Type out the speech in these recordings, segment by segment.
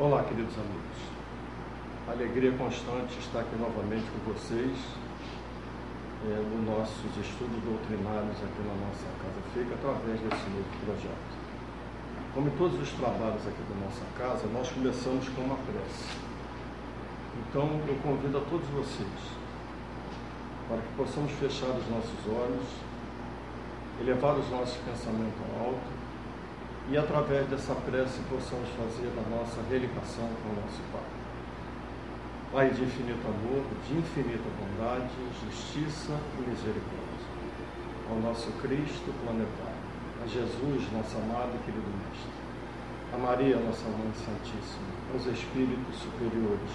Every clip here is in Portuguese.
Olá, queridos amigos. Alegria constante estar aqui novamente com vocês é, nos nossos estudos doutrinários aqui na nossa Casa Fica através desse novo projeto. Como em todos os trabalhos aqui da nossa casa, nós começamos com uma prece. Então eu convido a todos vocês para que possamos fechar os nossos olhos, elevar os nossos pensamentos ao alto e através dessa prece possamos fazer a nossa religação com o nosso Pai. Pai de infinito amor, de infinita bondade, justiça e misericórdia. Ao nosso Cristo planetário, a Jesus, nosso amado e querido Mestre, a Maria, nossa Mãe Santíssima, aos Espíritos superiores,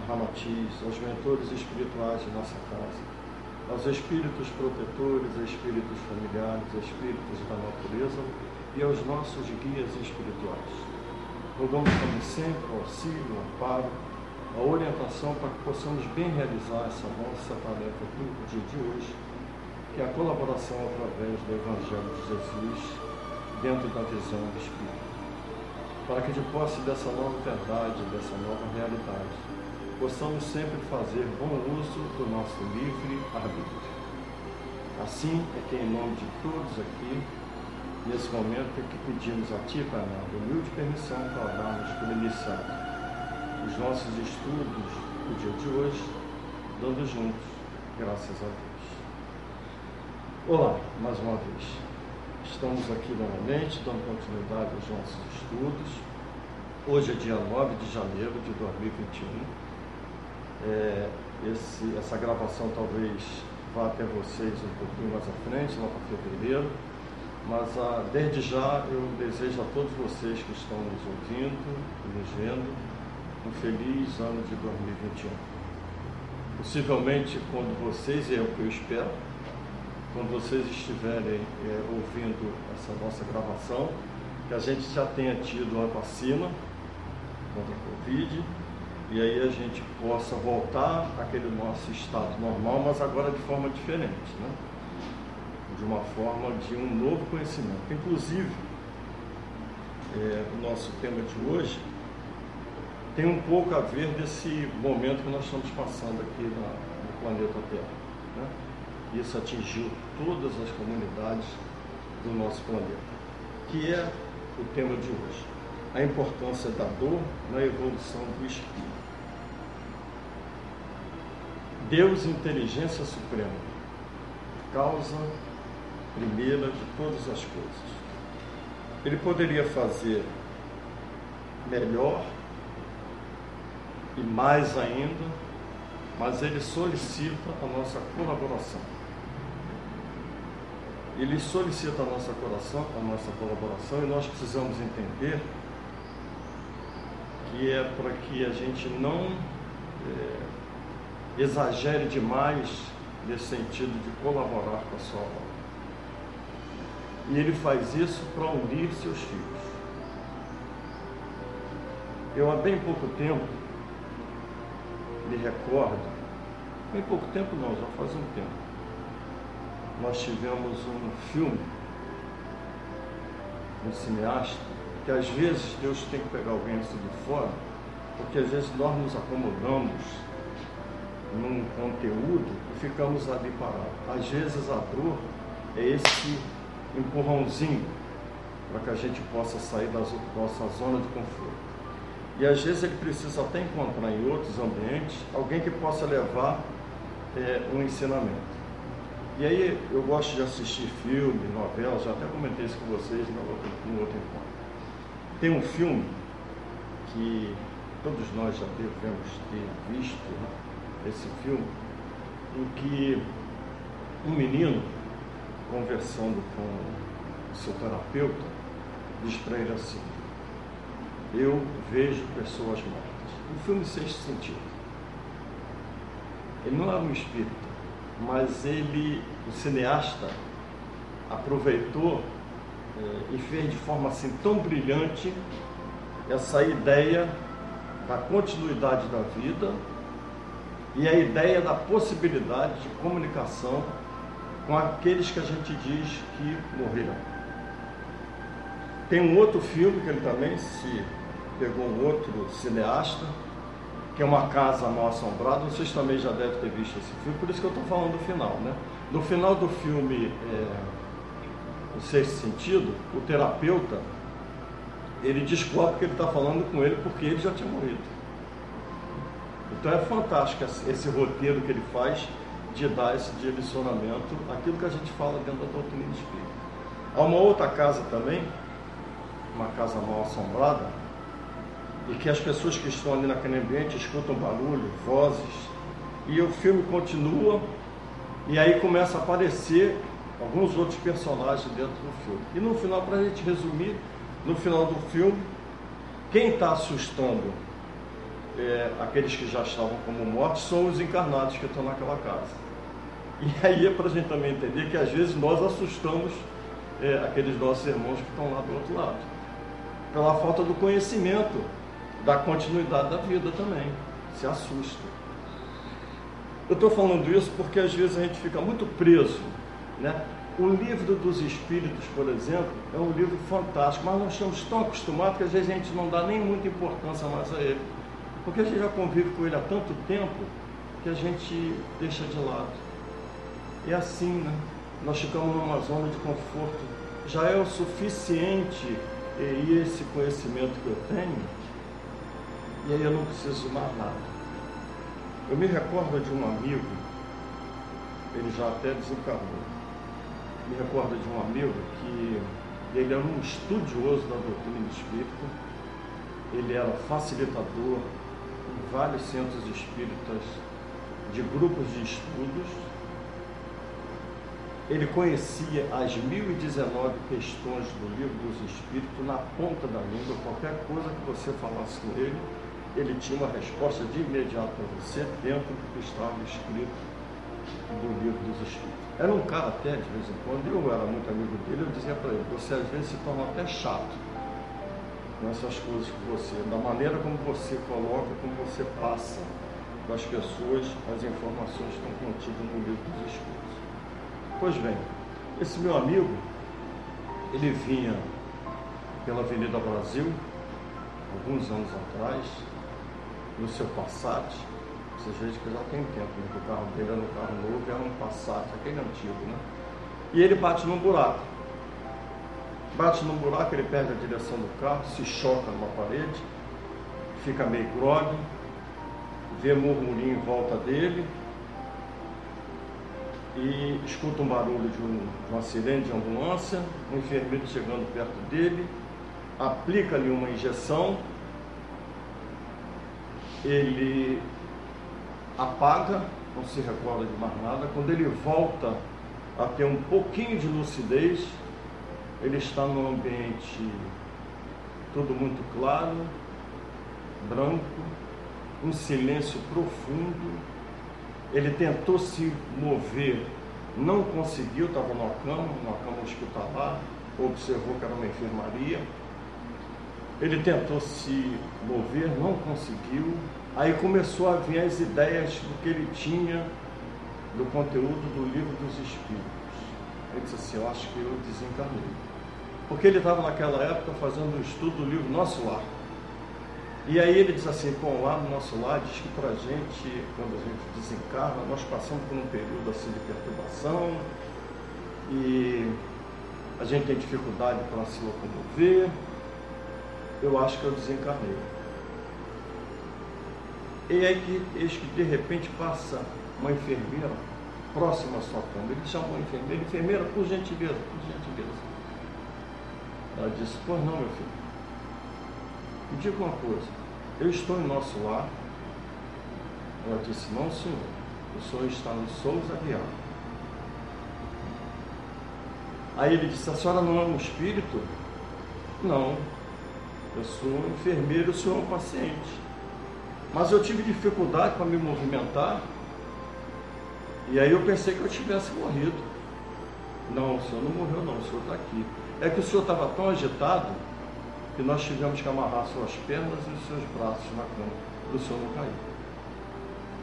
a Ramatiz, aos mentores espirituais de nossa casa, aos Espíritos protetores, Espíritos familiares, Espíritos da natureza e aos nossos guias espirituais. Rogamos, como sempre, o auxílio, o amparo, a orientação para que possamos bem realizar essa nossa tarefa do dia de hoje, que é a colaboração através do Evangelho de Jesus dentro da visão do Espírito. Para que de posse dessa nova verdade, dessa nova realidade, possamos sempre fazer bom uso do nosso livre arbítrio. Assim é que, em nome de todos aqui, nesse momento é que pedimos a Ti, Pai amado, humilde permissão para darmos por iniciar os nossos estudos no dia de hoje, dando juntos, graças a Deus. Olá, mais uma vez. Estamos aqui novamente, dando continuidade aos nossos estudos. Hoje é dia 9 de janeiro de 2021. É, esse, essa gravação talvez vá até vocês um pouquinho mais à frente, lá para fevereiro. Mas ah, desde já eu desejo a todos vocês que estão nos ouvindo e nos vendo um feliz ano de 2021. Possivelmente, quando vocês, e é o que eu espero, quando vocês estiverem é, ouvindo essa nossa gravação, que a gente já tenha tido a vacina contra a Covid, e aí a gente possa voltar àquele nosso estado normal, mas agora de forma diferente, né? De uma forma de um novo conhecimento. Inclusive, é, o nosso tema de hoje tem um pouco a ver desse momento que nós estamos passando aqui na, no planeta Terra. Né? Isso atingiu todas as comunidades do nosso planeta, que é o tema de hoje. A importância da dor na evolução do espírito. Deus, inteligência suprema, causa primeira de todas as coisas. Ele poderia fazer melhor e mais ainda, mas ele solicita a nossa colaboração. Ele solicita a nossa coração, a nossa colaboração e nós precisamos entender que é para que a gente não é, exagere demais nesse sentido de colaborar com a sua obra. E ele faz isso para unir seus filhos. Eu há bem pouco tempo me recordo, em pouco tempo não, já faz um tempo, nós tivemos um filme, um cineasta, que às vezes Deus tem que pegar alguém assim de fora, porque às vezes nós nos acomodamos num conteúdo e ficamos ali parados. Às vezes a dor é esse empurrãozinho para que a gente possa sair da nossa zona de conforto. E às vezes ele precisa até encontrar em outros ambientes alguém que possa levar é, um ensinamento. E aí eu gosto de assistir filme, novelas, já até comentei isso com vocês no outro, no outro encontro. Tem um filme que todos nós já devemos ter visto, né? esse filme, em que um menino, conversando com o seu terapeuta, diz para ele assim, eu vejo pessoas mortas. O filme Sexto Sentido. Ele não é um espírito, mas ele, o cineasta, aproveitou eh, e fez de forma assim tão brilhante essa ideia da continuidade da vida e a ideia da possibilidade de comunicação com aqueles que a gente diz que morreram. Tem um outro filme que ele também se pegou um outro cineasta, que é uma casa mal assombrada, vocês também já devem ter visto esse filme, por isso que eu estou falando do final, né? No final do filme é, O Sexto Sentido, o terapeuta, ele descobre que ele está falando com ele porque ele já tinha morrido. Então é fantástico esse roteiro que ele faz de dar esse direcionamento, aquilo que a gente fala dentro da doutrina espírita. Há uma outra casa também, uma casa mal assombrada, e que as pessoas que estão ali naquele ambiente escutam barulho, vozes, e o filme continua, e aí começa a aparecer alguns outros personagens dentro do filme. E no final, para a gente resumir, no final do filme, quem está assustando é, aqueles que já estavam como mortos são os encarnados que estão naquela casa. E aí é para a gente também entender que às vezes nós assustamos é, aqueles nossos irmãos que estão lá do outro lado, pela falta do conhecimento da continuidade da vida também, se assusta. Eu estou falando isso porque às vezes a gente fica muito preso, né? O livro dos Espíritos, por exemplo, é um livro fantástico, mas nós estamos tão acostumados que às vezes a gente não dá nem muita importância mais a ele. Porque a gente já convive com ele há tanto tempo que a gente deixa de lado. E assim, né? Nós ficamos numa zona de conforto. Já é o suficiente e esse conhecimento que eu tenho, e aí eu não preciso mais nada. Eu me recordo de um amigo, ele já até desencarnou me recordo de um amigo que ele era um estudioso da doutrina espírita, ele era facilitador em vários centros espíritas de grupos de estudos. Ele conhecia as 1019 questões do livro dos Espíritos na ponta da língua, qualquer coisa que você falasse com ele, ele tinha uma resposta de imediato para você dentro do que estava escrito do livro dos Espíritos. Era um cara até, de vez em quando, eu era muito amigo dele, eu dizia para ele, você às vezes se torna até chato com essas coisas que você, da maneira como você coloca, como você passa para as pessoas as informações que estão contidas no livro dos Espíritos. Pois bem, esse meu amigo, ele vinha pela Avenida Brasil, alguns anos atrás, no seu Passat, vocês veem que já tem tempo, né? Que o carro dele era um carro novo, era um Passat, aquele antigo, né? E ele bate num buraco. Bate num buraco, ele perde a direção do carro, se choca numa parede, fica meio grogue, vê murmurinho em volta dele e escuta um barulho de um, de um acidente de ambulância, um enfermeiro chegando perto dele, aplica-lhe uma injeção, ele apaga, não se recorda de mais nada. Quando ele volta a ter um pouquinho de lucidez, ele está num ambiente tudo muito claro, branco, um silêncio profundo. Ele tentou se mover, não conseguiu, estava numa cama, numa cama hospitalar, observou que era uma enfermaria. Ele tentou se mover, não conseguiu, Aí começou a vir as ideias do que ele tinha do conteúdo do livro dos Espíritos. Ele disse assim, eu acho que eu desencarnei. Porque ele estava naquela época fazendo um estudo do livro Nosso Lar. E aí ele diz assim, bom, lá no nosso lar diz que para a gente, quando a gente desencarna, nós passamos por um período assim de perturbação e a gente tem dificuldade para se locomover. Eu acho que eu desencarnei. E aí que, eis que de repente passa uma enfermeira próxima à sua cama. Ele chamou a enfermeira, enfermeira, por gentileza, por gentileza. Ela disse, pois não, meu filho. Me diga uma coisa, eu estou em nosso lar. Ela disse, não senhor, o senhor está no Souza Aguiar. Aí ele disse, a senhora não é um espírito? Não, eu sou um enfermeiro, o senhor é um paciente. Mas eu tive dificuldade para me movimentar. E aí eu pensei que eu tivesse morrido. Não, o senhor não morreu não, o senhor está aqui. É que o senhor estava tão agitado que nós tivemos que amarrar suas pernas e os seus braços na cama, para o senhor não cair.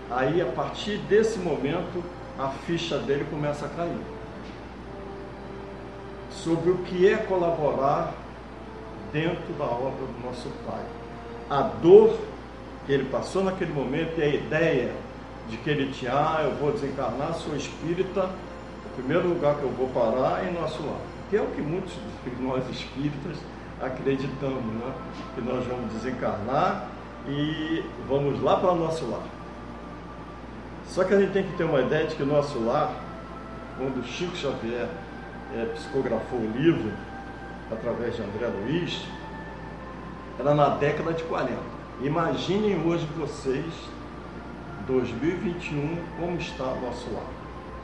Aí, a partir desse momento, a ficha dele começa a cair. Sobre o que é colaborar dentro da obra do nosso Pai. a dor que ele passou naquele momento e a ideia de que ele tinha, ah, eu vou desencarnar, sou espírita, o primeiro lugar que eu vou parar é em nosso lar. Que é o que muitos de nós espíritas acreditamos, né? Que nós vamos desencarnar e vamos lá para o nosso lar. Só que a gente tem que ter uma ideia de que o nosso lar, quando Chico Xavier é, psicografou o livro, através de André Luiz, era na década de 40. Imaginem hoje vocês, 2021, como está o nosso lar.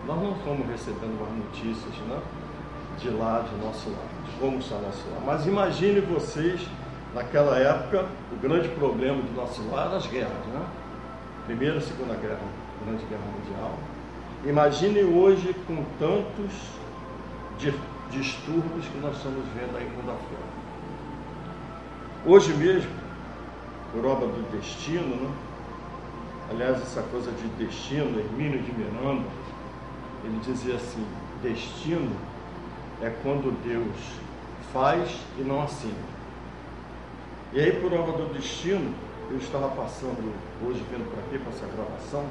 Nós não estamos recebendo mais notícias né, de lá, de nosso lar, de como está o nosso lar. Mas imaginem vocês, naquela época, o grande problema do nosso era as guerras, né? Primeira e Segunda Guerra, Grande Guerra Mundial. Imaginem hoje com tantos distúrbios que nós estamos vendo aí mundo afora. Hoje mesmo, por obra do destino, né? aliás, essa coisa de destino, Hermínio de Miranda, ele dizia assim: destino é quando Deus faz e não assina. E aí, por obra do destino, eu estava passando, hoje vindo para aqui, para essa gravação,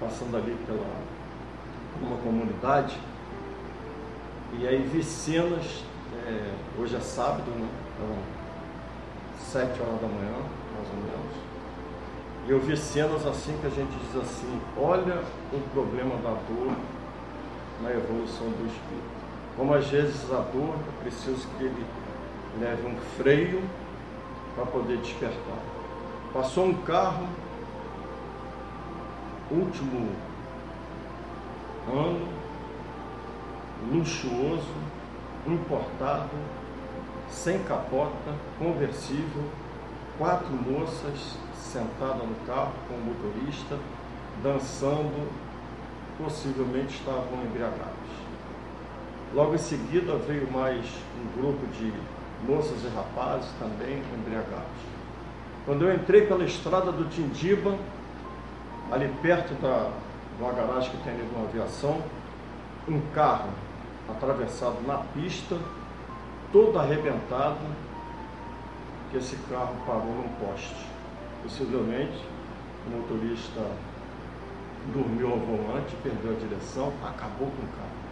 passando ali pela uma comunidade, e aí vi cenas, é, hoje é sábado, né? Então, sete horas da manhã, mais ou menos. E eu vi cenas assim que a gente diz assim, olha o problema da dor na evolução do espírito. Como às vezes a dor é preciso que ele leve um freio para poder despertar. Passou um carro, último ano, luxuoso, importado, sem capota, conversível, quatro moças sentadas no carro com o motorista, dançando, possivelmente estavam embriagadas. Logo em seguida veio mais um grupo de moças e rapazes também embriagados. Quando eu entrei pela estrada do Tindiba, ali perto da, de uma garagem que tem ali uma aviação, um carro atravessado na pista, todo arrebentado, que esse carro parou num poste. Possivelmente o motorista dormiu ao volante, perdeu a direção, acabou com o carro.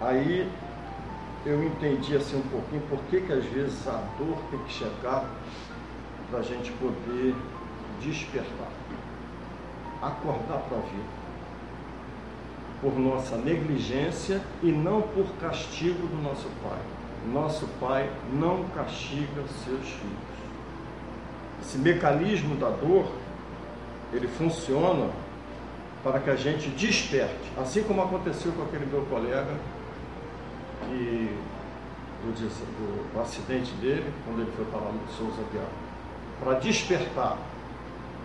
Aí eu entendi assim um pouquinho por que, que às vezes a dor tem que chegar para a gente poder despertar, acordar para a vida por nossa negligência e não por castigo do nosso Pai. Nosso Pai não castiga seus filhos. Esse mecanismo da dor, ele funciona para que a gente desperte, assim como aconteceu com aquele meu colega que do, do, do acidente dele, quando ele foi para lá no Souza Guiar, para despertar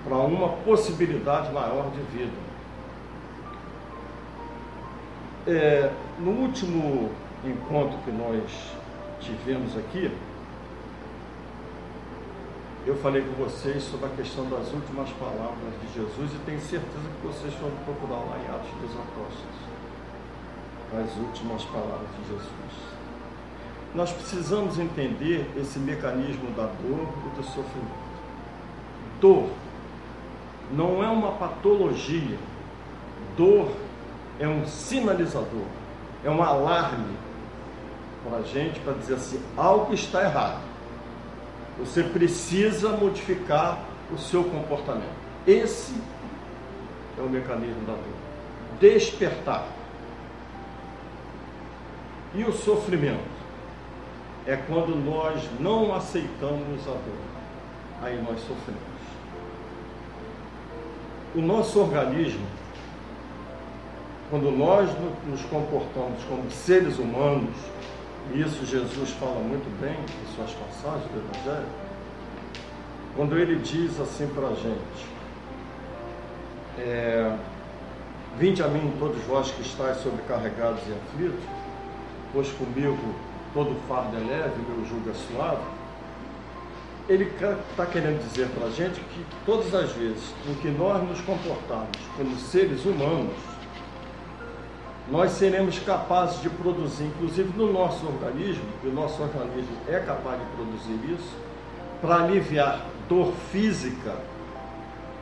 para uma possibilidade maior de vida é, no último encontro que nós tivemos aqui, eu falei com vocês sobre a questão das últimas palavras de Jesus e tenho certeza que vocês vão procurar lá em Atos dos Apóstolos. As últimas palavras de Jesus. Nós precisamos entender esse mecanismo da dor e do sofrimento. Dor não é uma patologia. Dor é um sinalizador, é um alarme para a gente para dizer assim: algo está errado. Você precisa modificar o seu comportamento. Esse é o mecanismo da dor. Despertar. E o sofrimento é quando nós não aceitamos a dor. Aí nós sofremos. O nosso organismo quando nós nos comportamos como seres humanos, e isso Jesus fala muito bem em suas passagens do Evangelho, quando ele diz assim para a gente, é, Vinde a mim todos vós que estáis sobrecarregados e aflitos, pois comigo todo fardo é leve, meu jugo é suave. Ele está querendo dizer para a gente que todas as vezes em que nós nos comportarmos como seres humanos, nós seremos capazes de produzir, inclusive no nosso organismo, e o nosso organismo é capaz de produzir isso, para aliviar dor física,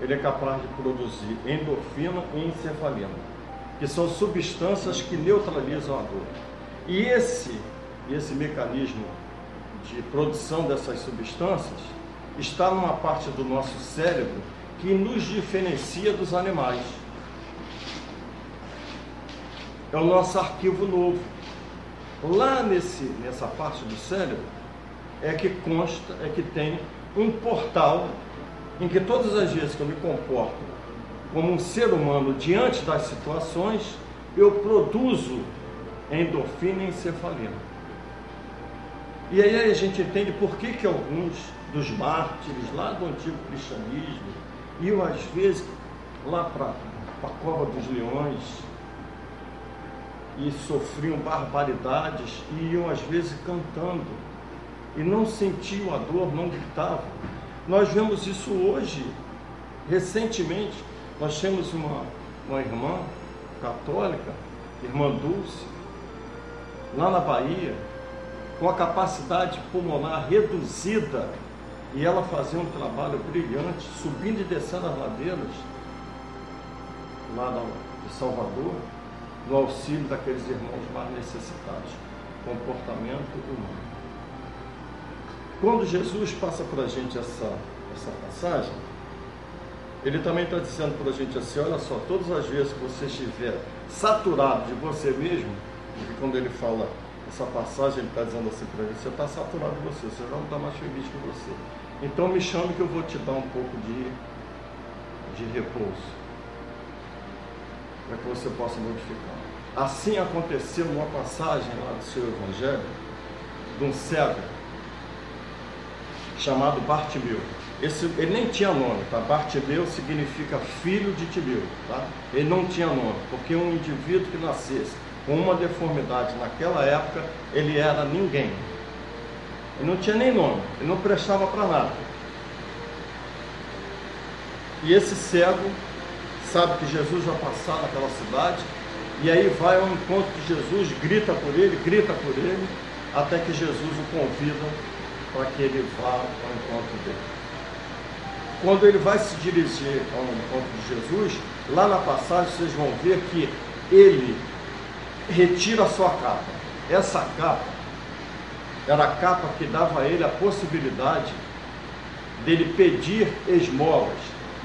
ele é capaz de produzir endorfina e encefalina, que são substâncias que neutralizam a dor. E esse, esse mecanismo de produção dessas substâncias está numa parte do nosso cérebro que nos diferencia dos animais. É o nosso arquivo novo. Lá nesse, nessa parte do cérebro é que consta, é que tem um portal em que todas as vezes que eu me comporto como um ser humano diante das situações, eu produzo endorfina e encefalina. E aí a gente entende por que, que alguns dos mártires lá do antigo cristianismo iam às vezes lá para a cova dos leões e sofriam barbaridades e iam às vezes cantando e não sentiam a dor, não gritavam. Nós vemos isso hoje, recentemente, nós temos uma, uma irmã católica, irmã Dulce, lá na Bahia, com a capacidade pulmonar reduzida, e ela fazia um trabalho brilhante, subindo e descendo as ladeiras, lá de Salvador, no auxílio daqueles irmãos mais necessitados. Comportamento humano. Quando Jesus passa para a gente essa, essa passagem, ele também está dizendo para a gente assim: olha só, todas as vezes que você estiver saturado de você mesmo, porque quando ele fala essa passagem, ele está dizendo assim para gente: você está saturado de você, você já não está mais feliz que você. Então me chame que eu vou te dar um pouco de, de repouso, para que você possa modificar. Assim aconteceu numa passagem lá do seu Evangelho, de um cego chamado Bartimeu. Esse, ele nem tinha nome, tá? Bartimeu significa filho de Timeu, tá? Ele não tinha nome, porque um indivíduo que nascesse com uma deformidade naquela época, ele era ninguém. Ele não tinha nem nome, ele não prestava para nada. E esse cego sabe que Jesus vai passar naquela cidade, e aí vai ao encontro de Jesus, grita por ele, grita por ele, até que Jesus o convida para que ele vá ao encontro dele. Quando ele vai se dirigir ao encontro de Jesus, lá na passagem vocês vão ver que ele retira a sua capa. Essa capa era a capa que dava a ele a possibilidade dele pedir esmolas,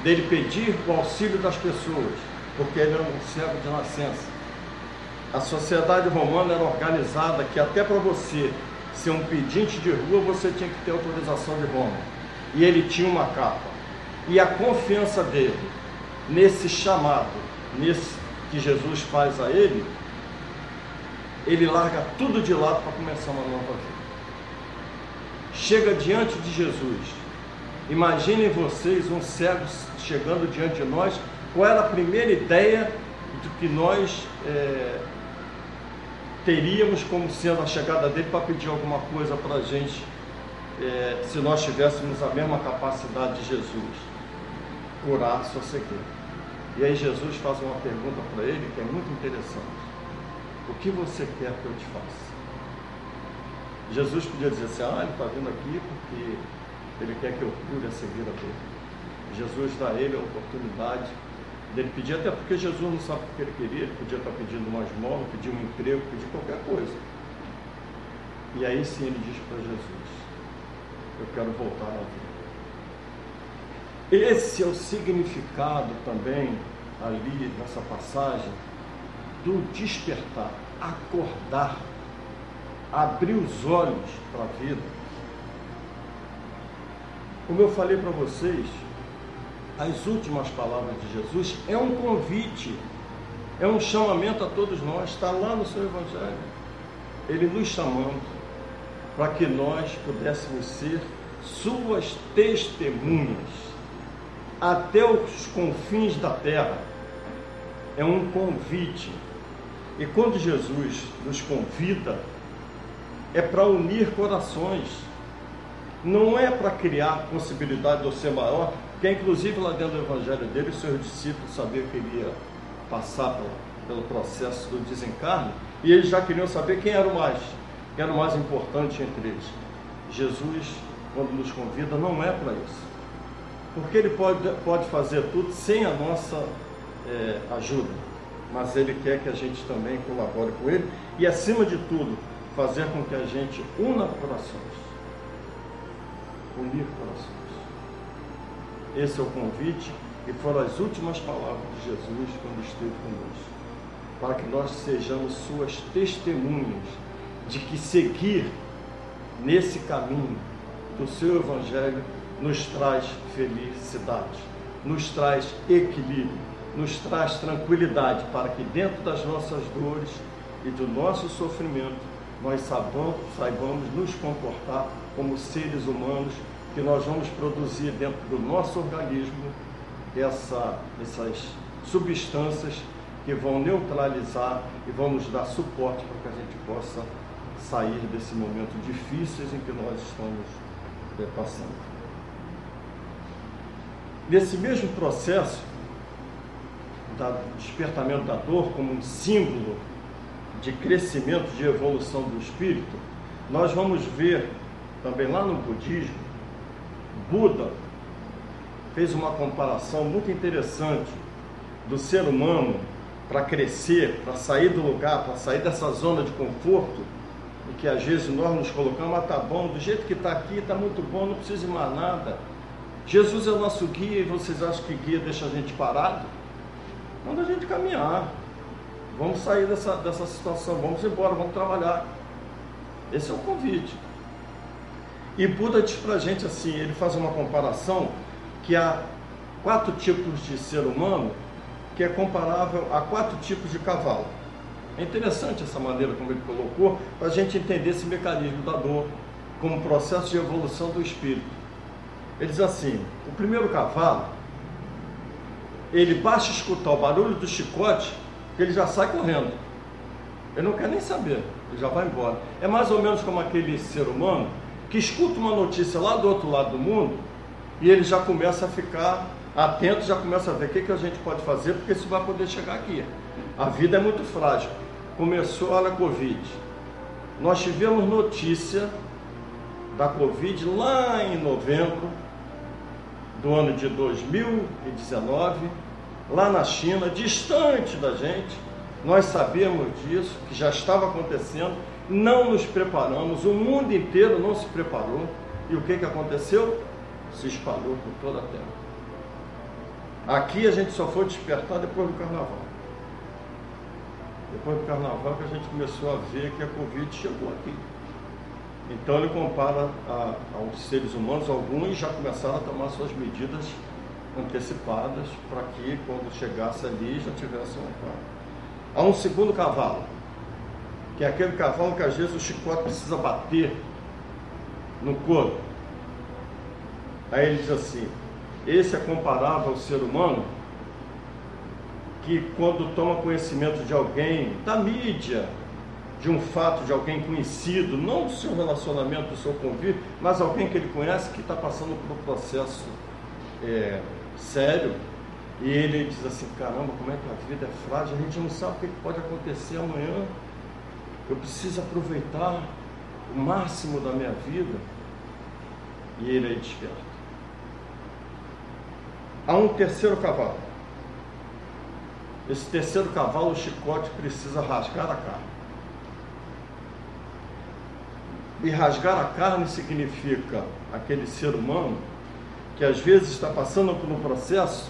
dele pedir o auxílio das pessoas, porque ele era um cego de nascença. A sociedade romana era organizada que até para você ser um pedinte de rua, você tinha que ter autorização de Roma. E ele tinha uma capa. E a confiança dele nesse chamado, nesse que Jesus faz a ele, ele larga tudo de lado para começar uma nova vida. Chega diante de Jesus. Imaginem vocês um cego chegando diante de nós. Qual era a primeira ideia do que nós é, teríamos como sendo a chegada dele para pedir alguma coisa para a gente, é, se nós tivéssemos a mesma capacidade de Jesus, curar sua cegueira. E aí Jesus faz uma pergunta para ele que é muito interessante. O que você quer que eu te faça? Jesus podia dizer assim, ah, ele está vindo aqui porque ele quer que eu cure a cegueira dele. Jesus dá a ele a oportunidade dele pedir, até porque Jesus não sabe o que ele queria, ele podia estar pedindo uma esmola, pedir um emprego, pedir qualquer coisa. E aí sim ele diz para Jesus, eu quero voltar à vida. Esse é o significado também ali nessa passagem do despertar, acordar, abrir os olhos para a vida. Como eu falei para vocês, as últimas palavras de Jesus é um convite, é um chamamento a todos nós, está lá no seu Evangelho. Ele nos chamando para que nós pudéssemos ser suas testemunhas até os confins da terra. É um convite e quando Jesus nos convida, é para unir corações, não é para criar possibilidade de eu ser maior, que inclusive lá dentro do evangelho dele, os seus discípulos sabiam que ele ia passar pelo, pelo processo do desencarne, e eles já queriam saber quem era o mais, quem era o mais importante entre eles. Jesus quando nos convida, não é para isso. Porque Ele pode, pode fazer tudo sem a nossa é, ajuda, mas Ele quer que a gente também colabore com Ele e, acima de tudo, fazer com que a gente una corações. Unir corações. Esse é o convite e foram as últimas palavras de Jesus quando esteve conosco. Para que nós sejamos suas testemunhas de que seguir nesse caminho do seu Evangelho nos traz felicidade, nos traz equilíbrio, nos traz tranquilidade para que dentro das nossas dores e do nosso sofrimento nós saibamos, saibamos nos comportar como seres humanos que nós vamos produzir dentro do nosso organismo essa, essas substâncias que vão neutralizar e vão nos dar suporte para que a gente possa sair desse momento difícil em que nós estamos é, passando. Nesse mesmo processo do despertamento da dor como um símbolo de crescimento, de evolução do espírito, nós vamos ver também lá no budismo, Buda fez uma comparação muito interessante do ser humano para crescer, para sair do lugar, para sair dessa zona de conforto, e que às vezes nós nos colocamos, ah, tá bom, do jeito que está aqui, está muito bom, não precisa de mais nada. Jesus é o nosso guia e vocês acham que guia deixa a gente parado? Manda a gente caminhar. Vamos sair dessa, dessa situação, vamos embora, vamos trabalhar. Esse é o convite. E Buda diz para a gente assim, ele faz uma comparação que há quatro tipos de ser humano que é comparável a quatro tipos de cavalo. É interessante essa maneira como ele colocou para a gente entender esse mecanismo da dor como processo de evolução do espírito. Ele diz assim: o primeiro cavalo, ele basta escutar o barulho do chicote, que ele já sai correndo. Ele não quer nem saber, ele já vai embora. É mais ou menos como aquele ser humano que escuta uma notícia lá do outro lado do mundo e ele já começa a ficar atento, já começa a ver o que, que a gente pode fazer, porque isso vai poder chegar aqui. A vida é muito frágil. Começou a Covid. Nós tivemos notícia da Covid lá em novembro do ano de 2019, lá na China, distante da gente. Nós sabemos disso, que já estava acontecendo, não nos preparamos, o mundo inteiro não se preparou. E o que, que aconteceu? Se espalhou por toda a terra. Aqui a gente só foi despertar depois do carnaval. Depois do carnaval que a gente começou a ver que a Covid chegou aqui. Então ele compara a, aos seres humanos, alguns já começaram a tomar suas medidas antecipadas para que quando chegasse ali já tivesse um Há um segundo cavalo, que é aquele cavalo que às vezes o chicote precisa bater no corpo. Aí ele diz assim: esse é comparável ao ser humano que quando toma conhecimento de alguém, da mídia, de um fato de alguém conhecido, não do seu relacionamento, do seu convívio, mas alguém que ele conhece que está passando por um processo é, sério, e ele diz assim, caramba, como é que a vida é frágil, a gente não sabe o que pode acontecer amanhã. Eu preciso aproveitar o máximo da minha vida. E ele aí desperta. Há um terceiro cavalo. Esse terceiro cavalo, o chicote precisa rasgar a carne. E rasgar a carne significa aquele ser humano que às vezes está passando por um processo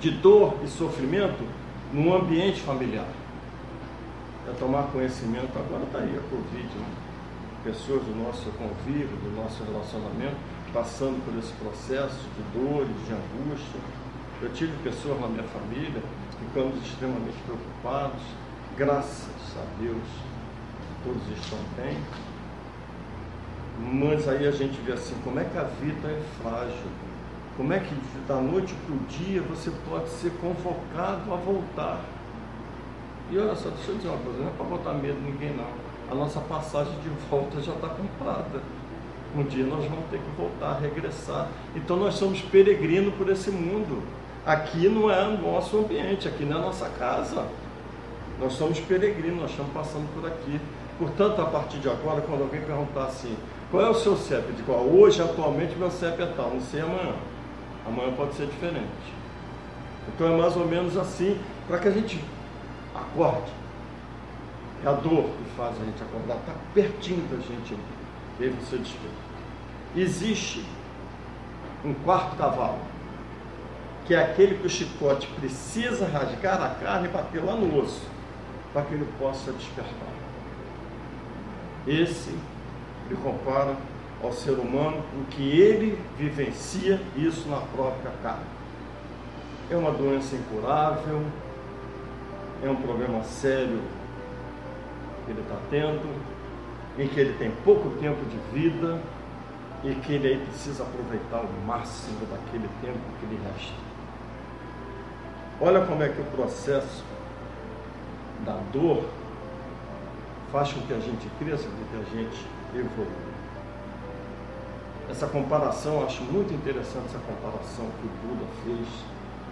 de dor e sofrimento num ambiente familiar. É tomar conhecimento, agora está aí a Covid, né? pessoas do nosso convívio, do nosso relacionamento, passando por esse processo de dores, de angústia. Eu tive pessoas na minha família, ficamos extremamente preocupados, graças a Deus, todos estão bem, mas aí a gente vê assim, como é que a vida é frágil. Como é que da noite para o dia você pode ser convocado a voltar. E olha só, deixa eu dizer uma coisa, não é para botar medo em ninguém não. A nossa passagem de volta já está comprada. Um dia nós vamos ter que voltar, regressar. Então nós somos peregrinos por esse mundo. Aqui não é o nosso ambiente, aqui não é a nossa casa. Nós somos peregrinos, nós estamos passando por aqui. Portanto, a partir de agora, quando alguém perguntar assim, Qual é o seu CEP? Eu digo, ó, hoje, atualmente, meu CEP é tal, não sei amanhã. Amanhã pode ser diferente. Então é mais ou menos assim, para que a gente acorde. É a dor que faz a gente acordar, está pertinho da gente E aí você desperta. Existe um quarto cavalo, que é aquele que o chicote precisa rasgar a carne e bater lá no osso, para que ele possa despertar. Esse ele compara ao ser humano o que ele vivencia isso na própria carne. É uma doença incurável, é um problema sério que ele está tendo, em que ele tem pouco tempo de vida e que ele aí precisa aproveitar o máximo daquele tempo que lhe resta. Olha como é que o processo da dor faz com que a gente cresça, com que a gente evolua. Essa comparação, acho muito interessante essa comparação que o Buda fez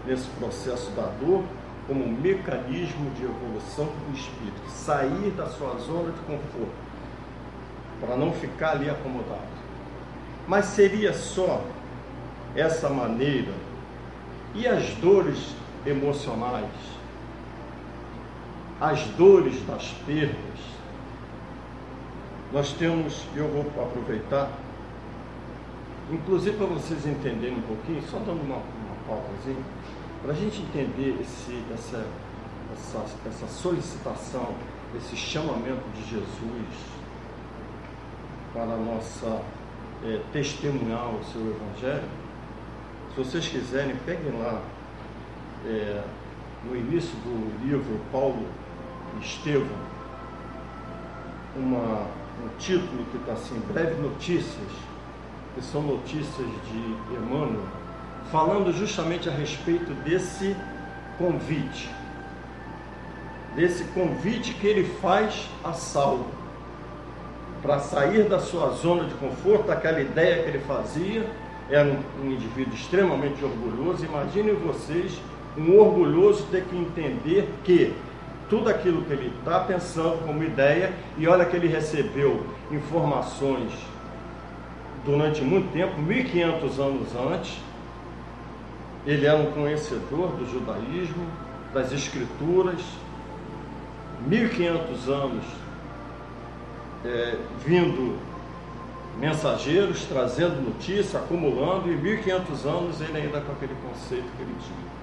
nesse processo da dor como um mecanismo de evolução do espírito, sair da sua zona de conforto, para não ficar ali acomodado. Mas seria só essa maneira e as dores emocionais, as dores das perdas. Nós temos, eu vou aproveitar, inclusive para vocês entenderem um pouquinho, só dando uma, uma para a gente entender esse, essa, essa, essa solicitação, esse chamamento de Jesus para a nossa é, testemunhar o seu Evangelho, se vocês quiserem, peguem lá é, no início do livro Paulo Estevão, uma, um título que está assim, Breves Notícias, que são notícias de Emmanuel, falando justamente a respeito desse convite, desse convite que ele faz a Saulo, para sair da sua zona de conforto, aquela ideia que ele fazia, era um, um indivíduo extremamente orgulhoso. Imaginem vocês, um orgulhoso ter que entender que tudo aquilo que ele está pensando como ideia, e olha que ele recebeu informações durante muito tempo, 1500 anos antes, ele era um conhecedor do judaísmo, das escrituras, 1500 anos é, vindo mensageiros, trazendo notícia, acumulando, e 1500 anos ele ainda com aquele conceito que ele tinha.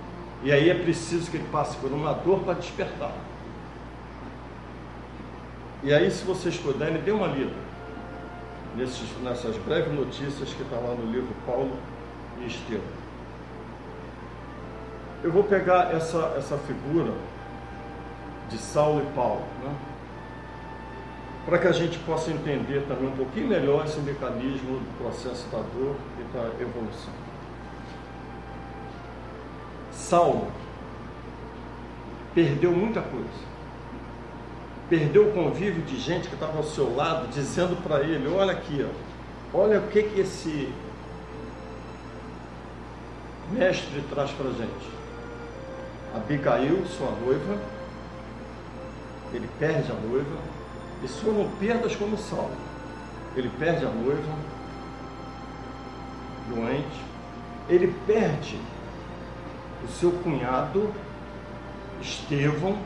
E aí é preciso que ele passe por uma dor para despertar. E aí, se vocês puderem, dê uma lida nesses, nessas breves notícias que está lá no livro Paulo e Estevão. Eu vou pegar essa, essa figura de Saulo e Paulo, né? para que a gente possa entender também um pouquinho melhor esse mecanismo do processo da dor e da evolução. Saulo perdeu muita coisa. Perdeu o convívio de gente que estava ao seu lado, dizendo para ele: Olha aqui, ó, olha o que, que esse mestre traz para a gente. Abigail, sua noiva, ele perde a noiva, e foram perdas como Saulo. Ele perde a noiva, doente, ele perde o seu cunhado, Estevão,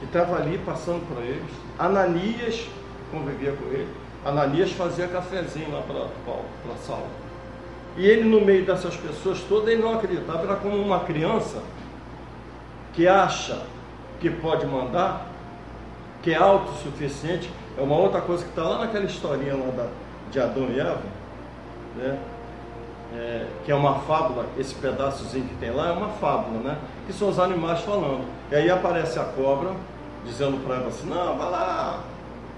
que estava ali passando para eles. Ananias convivia com ele. Ananias fazia cafezinho lá para Paulo, para Saulo. E ele, no meio dessas pessoas todas, ele não acreditava, era como uma criança que acha que pode mandar, que é autossuficiente, é uma outra coisa que está lá naquela historinha lá da, de Adão e Eva, né? É, que é uma fábula, esse pedaçozinho que tem lá é uma fábula, né? Que são os animais falando. E aí aparece a cobra dizendo para ela assim, não, vai lá,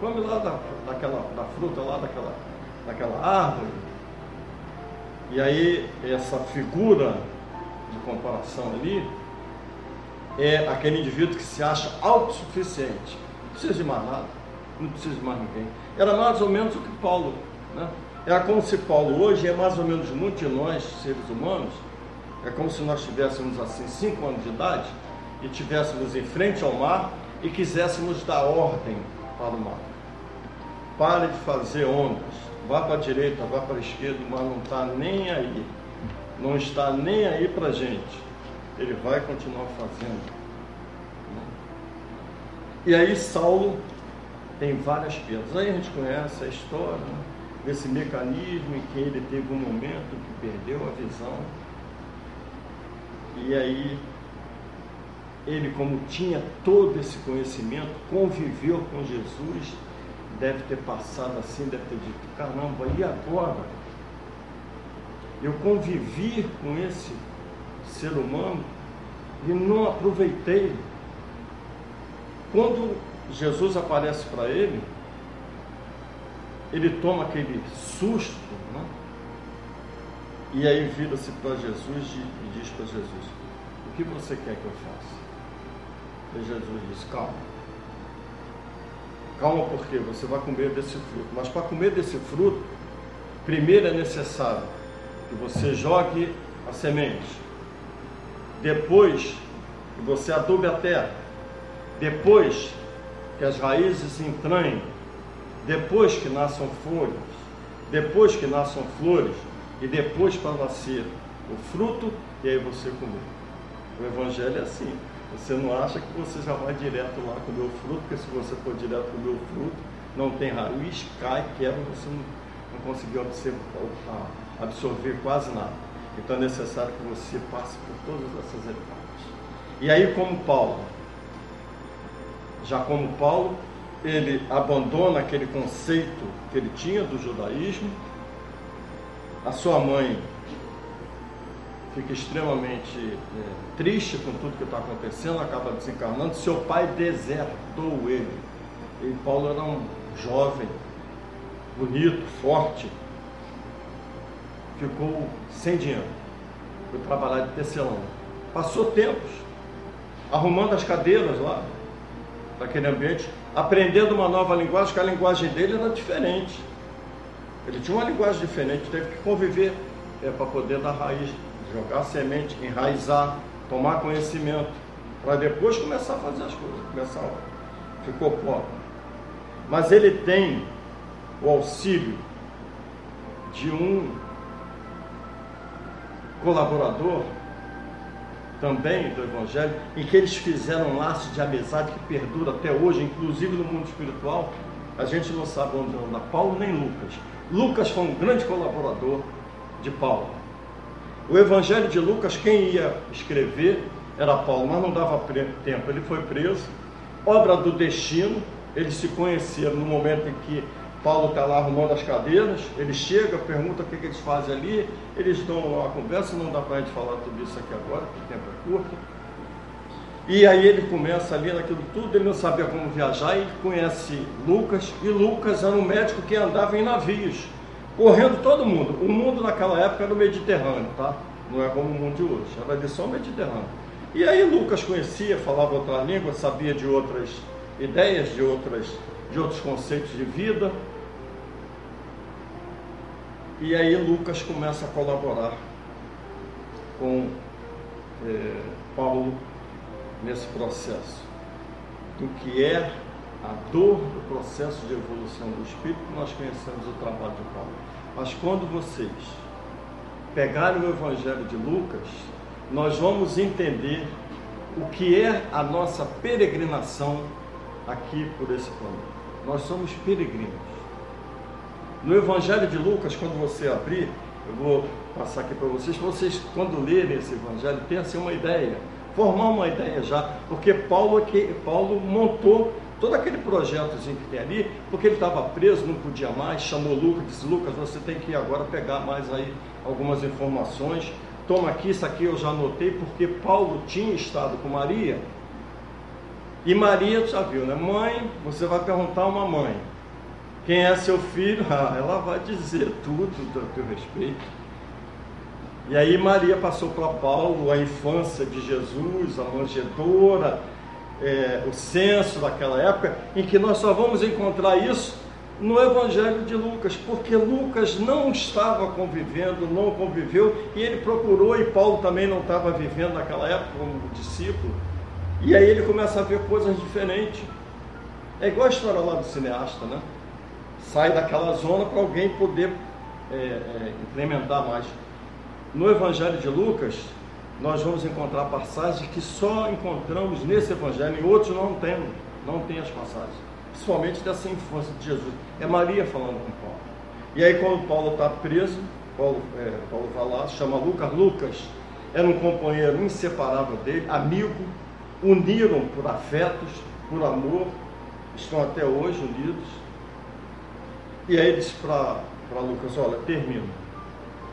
come lá da, daquela, da fruta lá, daquela, daquela árvore. E aí essa figura de comparação ali é aquele indivíduo que se acha autossuficiente. Não precisa de mais nada, não precisa de mais ninguém. Era mais ou menos o que Paulo, né? Era como se Paulo hoje é mais ou menos muito de nós, seres humanos, é como se nós tivéssemos assim cinco anos de idade e tivéssemos em frente ao mar e quiséssemos dar ordem para o mar. pare de fazer ondas, vá para a direita, vá para a esquerda, mas não está nem aí, não está nem aí para a gente. Ele vai continuar fazendo. E aí Saulo tem várias perdas. Aí a gente conhece a história né? desse mecanismo em que ele teve um momento que perdeu a visão. E aí ele, como tinha todo esse conhecimento, conviveu com Jesus, deve ter passado assim, deve ter dito, caramba, e agora? Eu convivi com esse ser humano e não aproveitei quando Jesus aparece para ele, ele toma aquele susto, né? e aí vira-se para Jesus e diz para Jesus: O que você quer que eu faça? E Jesus diz: Calma. Calma, porque você vai comer desse fruto. Mas para comer desse fruto, primeiro é necessário que você jogue a semente. Depois, que você adube a terra depois que as raízes entranhem, depois que nasçam folhas, depois que nasçam flores e depois para nascer o fruto e aí você comer. O evangelho é assim. Você não acha que você já vai direto lá comer o fruto, porque se você for direto comer o fruto, não tem raiz, cai, quebra, você não, não conseguiu absorver, absorver quase nada. Então é necessário que você passe por todas essas etapas. E aí, como Paulo, já como Paulo, ele abandona aquele conceito que ele tinha do judaísmo. A sua mãe fica extremamente é, triste com tudo que está acontecendo, acaba desencarnando. Seu pai desertou ele. E Paulo era um jovem, bonito, forte. Ficou sem dinheiro. Foi trabalhar de tecelão. Passou tempos arrumando as cadeiras lá, naquele ambiente, aprendendo uma nova linguagem, que a linguagem dele era diferente. Ele tinha uma linguagem diferente, teve que conviver é, para poder dar raiz, jogar semente, enraizar, tomar conhecimento, para depois começar a fazer as coisas. Começar, ficou pobre. Mas ele tem o auxílio de um colaborador também do Evangelho, em que eles fizeram um laço de amizade que perdura até hoje, inclusive no mundo espiritual. A gente não sabe onde anda Paulo nem Lucas. Lucas foi um grande colaborador de Paulo. O Evangelho de Lucas, quem ia escrever era Paulo, mas não dava tempo. Ele foi preso. Obra do destino, eles se conheceram no momento em que Paulo está lá arrumando as cadeiras, ele chega, pergunta o que, que eles fazem ali, eles dão uma conversa, não dá para a gente falar tudo isso aqui agora, porque o tempo é curto. E aí ele começa ali naquilo tudo, ele não sabia como viajar, e conhece Lucas, e Lucas era um médico que andava em navios, correndo todo mundo. O mundo naquela época era o Mediterrâneo, tá? Não é como o mundo de hoje, era de só o Mediterrâneo. E aí Lucas conhecia, falava outra língua, sabia de outras ideias, de, outras, de outros conceitos de vida, e aí Lucas começa a colaborar com é, Paulo nesse processo do que é a dor do processo de evolução do espírito, nós conhecemos o trabalho de Paulo. Mas quando vocês pegarem o Evangelho de Lucas, nós vamos entender o que é a nossa peregrinação aqui por esse planeta. Nós somos peregrinos. No Evangelho de Lucas, quando você abrir, eu vou passar aqui para vocês, vocês, quando lerem esse Evangelho, tenham assim, uma ideia, formar uma ideia já, porque Paulo, aqui, Paulo montou todo aquele projetozinho que tem ali, porque ele estava preso, não podia mais, chamou Lucas, disse, Lucas, você tem que agora pegar mais aí algumas informações, toma aqui, isso aqui eu já anotei, porque Paulo tinha estado com Maria, e Maria, já viu, né? Mãe, você vai perguntar a uma mãe, quem é seu filho? Ah, ela vai dizer tudo do teu respeito. E aí Maria passou para Paulo a infância de Jesus, a manjedoura, é, o censo daquela época, em que nós só vamos encontrar isso no Evangelho de Lucas, porque Lucas não estava convivendo, não conviveu, e ele procurou, e Paulo também não estava vivendo naquela época como discípulo. E aí ele começa a ver coisas diferentes. É igual a história lá do cineasta, né? sai daquela zona para alguém poder é, é, implementar mais. No Evangelho de Lucas, nós vamos encontrar passagens que só encontramos nesse Evangelho, em outros não temos, não tem as passagens, principalmente dessa infância de Jesus. É Maria falando com Paulo. E aí, quando Paulo está preso, Paulo, é, Paulo vai lá, chama Lucas. Lucas era um companheiro inseparável dele, amigo, uniram por afetos, por amor, estão até hoje unidos. E aí diz para Lucas, olha, termina.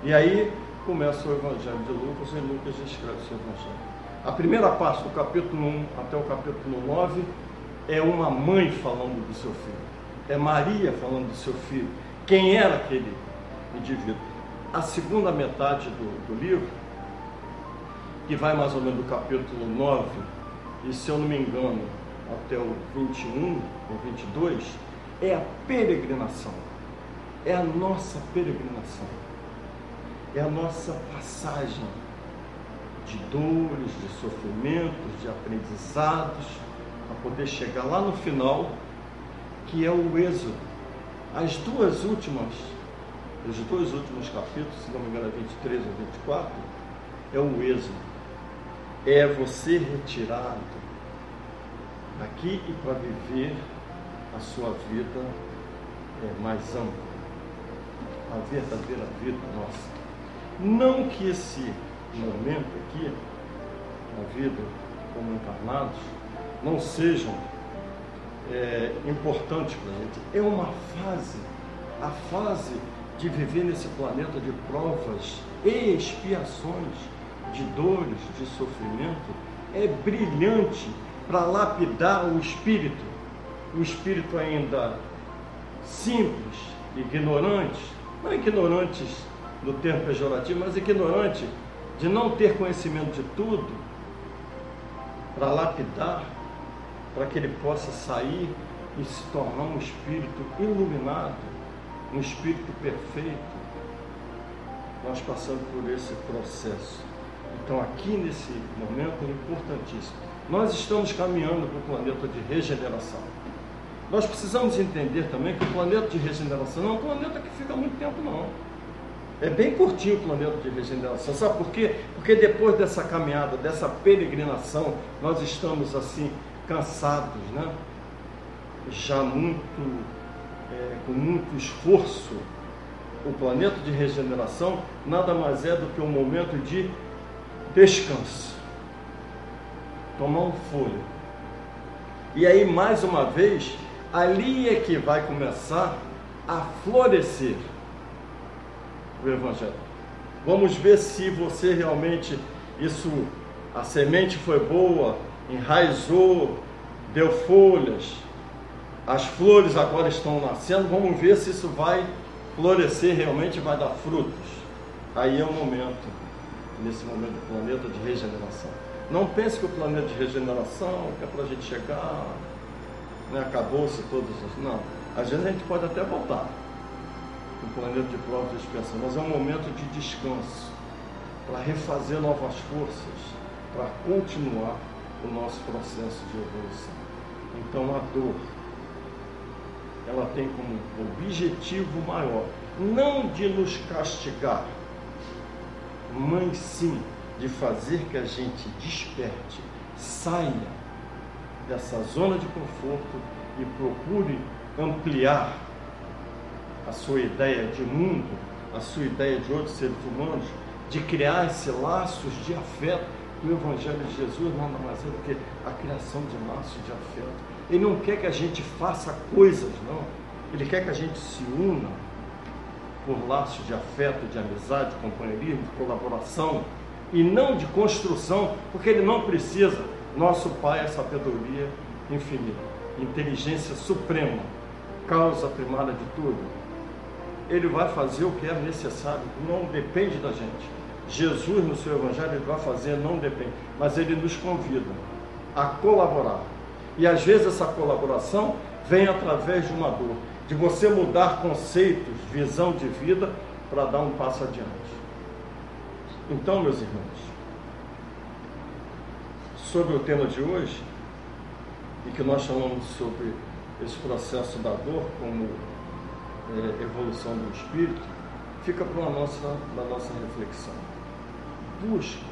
E aí começa o Evangelho de Lucas e Lucas escreve seu Evangelho. A primeira parte do capítulo 1 até o capítulo 9 é uma mãe falando do seu filho. É Maria falando do seu filho. Quem era aquele indivíduo? A segunda metade do, do livro, que vai mais ou menos do capítulo 9, e se eu não me engano, até o 21 ou 22, é a peregrinação. É a nossa peregrinação. É a nossa passagem de dores, de sofrimentos, de aprendizados, para poder chegar lá no final, que é o êxodo. As duas últimas, os dois últimos capítulos, se não me engano, 23 ou 24, é o êxodo. É você retirado daqui e para viver a sua vida é, mais ampla, a verdadeira vida nossa. Não que esse momento aqui, na vida como encarnados, não sejam é, importantes para a gente. É uma fase, a fase de viver nesse planeta de provas e expiações, de dores, de sofrimento, é brilhante para lapidar o espírito, o espírito ainda simples, ignorante, não ignorantes no termo pejorativo, mas ignorante de não ter conhecimento de tudo, para lapidar, para que ele possa sair e se tornar um espírito iluminado, um espírito perfeito. Nós passamos por esse processo. Então, aqui nesse momento é importantíssimo nós estamos caminhando para o planeta de regeneração. Nós precisamos entender também que o planeta de regeneração não é um planeta que fica muito tempo, não. É bem curtinho o planeta de regeneração. Sabe por quê? Porque depois dessa caminhada, dessa peregrinação, nós estamos assim, cansados, né? Já muito, é, com muito esforço. O planeta de regeneração nada mais é do que um momento de descanso tomar um folho. E aí, mais uma vez, ali é que vai começar a florescer o Evangelho. Vamos ver se você realmente, isso, a semente foi boa, enraizou, deu folhas, as flores agora estão nascendo. Vamos ver se isso vai florescer realmente, vai dar frutos. Aí é o momento, nesse momento do planeta de regeneração. Não pense que o planeta de regeneração é para a gente chegar, né, acabou-se todas as. Não. Às vezes a gente pode até voltar no planeta de provas e expiação, mas é um momento de descanso para refazer novas forças, para continuar o nosso processo de evolução. Então a dor, ela tem como objetivo maior não de nos castigar, mas sim de fazer que a gente desperte, saia dessa zona de conforto e procure ampliar a sua ideia de mundo, a sua ideia de outros seres humanos, de criar esses laços de afeto. O Evangelho de Jesus nada mais é do que a criação de laços de afeto. Ele não quer que a gente faça coisas, não. Ele quer que a gente se una por laços de afeto, de amizade, de companheirismo, de colaboração, e não de construção, porque ele não precisa. Nosso Pai é sabedoria infinita, inteligência suprema, causa primária de tudo. Ele vai fazer o que é necessário, não depende da gente. Jesus, no seu Evangelho, ele vai fazer, não depende, mas ele nos convida a colaborar. E às vezes essa colaboração vem através de uma dor, de você mudar conceitos, visão de vida para dar um passo adiante. Então, meus irmãos, sobre o tema de hoje, e que nós chamamos sobre esse processo da dor como é, evolução do espírito, fica para a nossa, nossa reflexão. Busque,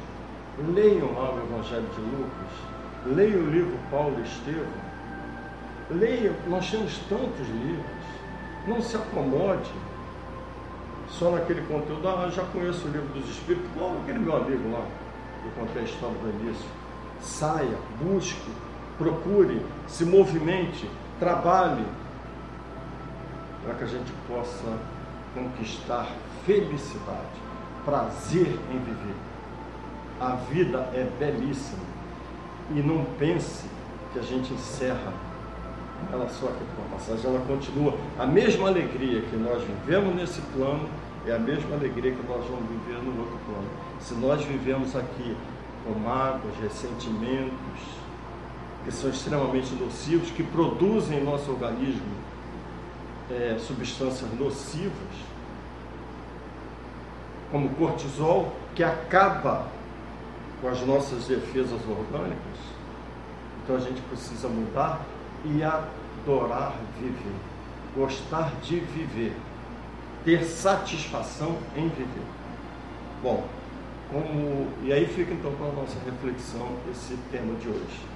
leiam lá o Evangelho de Lucas, leiam o livro Paulo e Estevão, leiam, nós temos tantos livros, não se acomode só naquele conteúdo, ah, já conheço o livro dos Espíritos, igual aquele meu amigo lá, eu contei a história do início. Saia, busque, procure, se movimente, trabalhe, para que a gente possa conquistar felicidade, prazer em viver. A vida é belíssima e não pense que a gente encerra ela só aqui com a passagem, ela continua. A mesma alegria que nós vivemos nesse plano é a mesma alegria que nós vamos viver no outro plano. Se nós vivemos aqui com mágoas, ressentimentos, que são extremamente nocivos, que produzem em nosso organismo é, substâncias nocivas, como cortisol, que acaba com as nossas defesas orgânicas. Então a gente precisa mudar e adorar viver, gostar de viver, ter satisfação em viver. Bom, como e aí fica então para a nossa reflexão esse tema de hoje.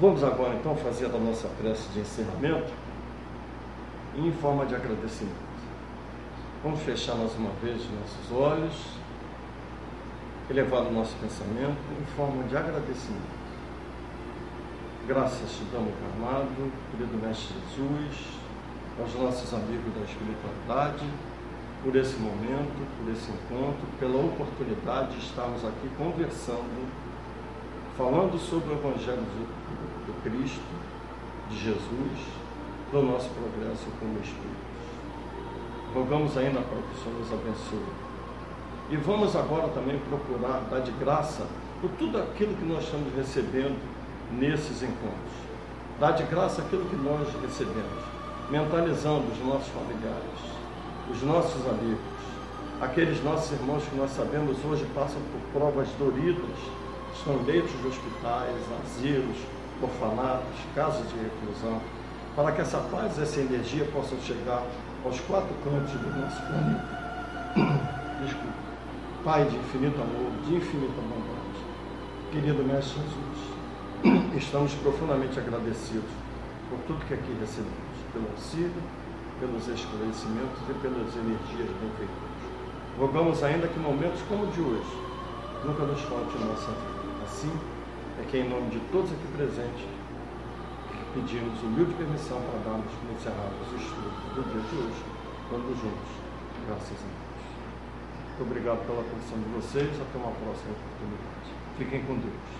Vamos agora então fazer a nossa prece de encerramento em forma de agradecimento. Vamos fechar mais uma vez os nossos olhos, elevar o nosso pensamento em forma de agradecimento. Graças te damos, amado, querido Mestre Jesus, aos nossos amigos da espiritualidade, por esse momento, por esse encontro, pela oportunidade de estarmos aqui conversando, falando sobre o Evangelho do Cristo, de Jesus, do nosso progresso como Espírito. Rogamos ainda para que o Senhor nos abençoe. E vamos agora também procurar dar de graça por tudo aquilo que nós estamos recebendo nesses encontros. Dá de graça aquilo que nós recebemos, mentalizando os nossos familiares, os nossos amigos, aqueles nossos irmãos que nós sabemos hoje passam por provas doridas, estão leitos de hospitais, asilos, orfanatos, casas de reclusão, para que essa paz essa energia possam chegar aos quatro cantos do nosso planeta. Desculpa. Pai de infinito amor, de infinita bondade, querido Mestre Jesus, estamos profundamente agradecidos por tudo que aqui recebemos, pelo auxílio, pelos esclarecimentos e pelas energias benfeitoras. Rogamos ainda que momentos como o de hoje nunca nos falte em nossa vida. Assim é que, em nome de todos aqui presentes, pedimos humilde permissão para darmos como encerrados os estudos do dia de hoje, todos juntos. Graças a Deus. Muito obrigado pela atenção de vocês. Até uma próxima oportunidade. Fiquem com Deus.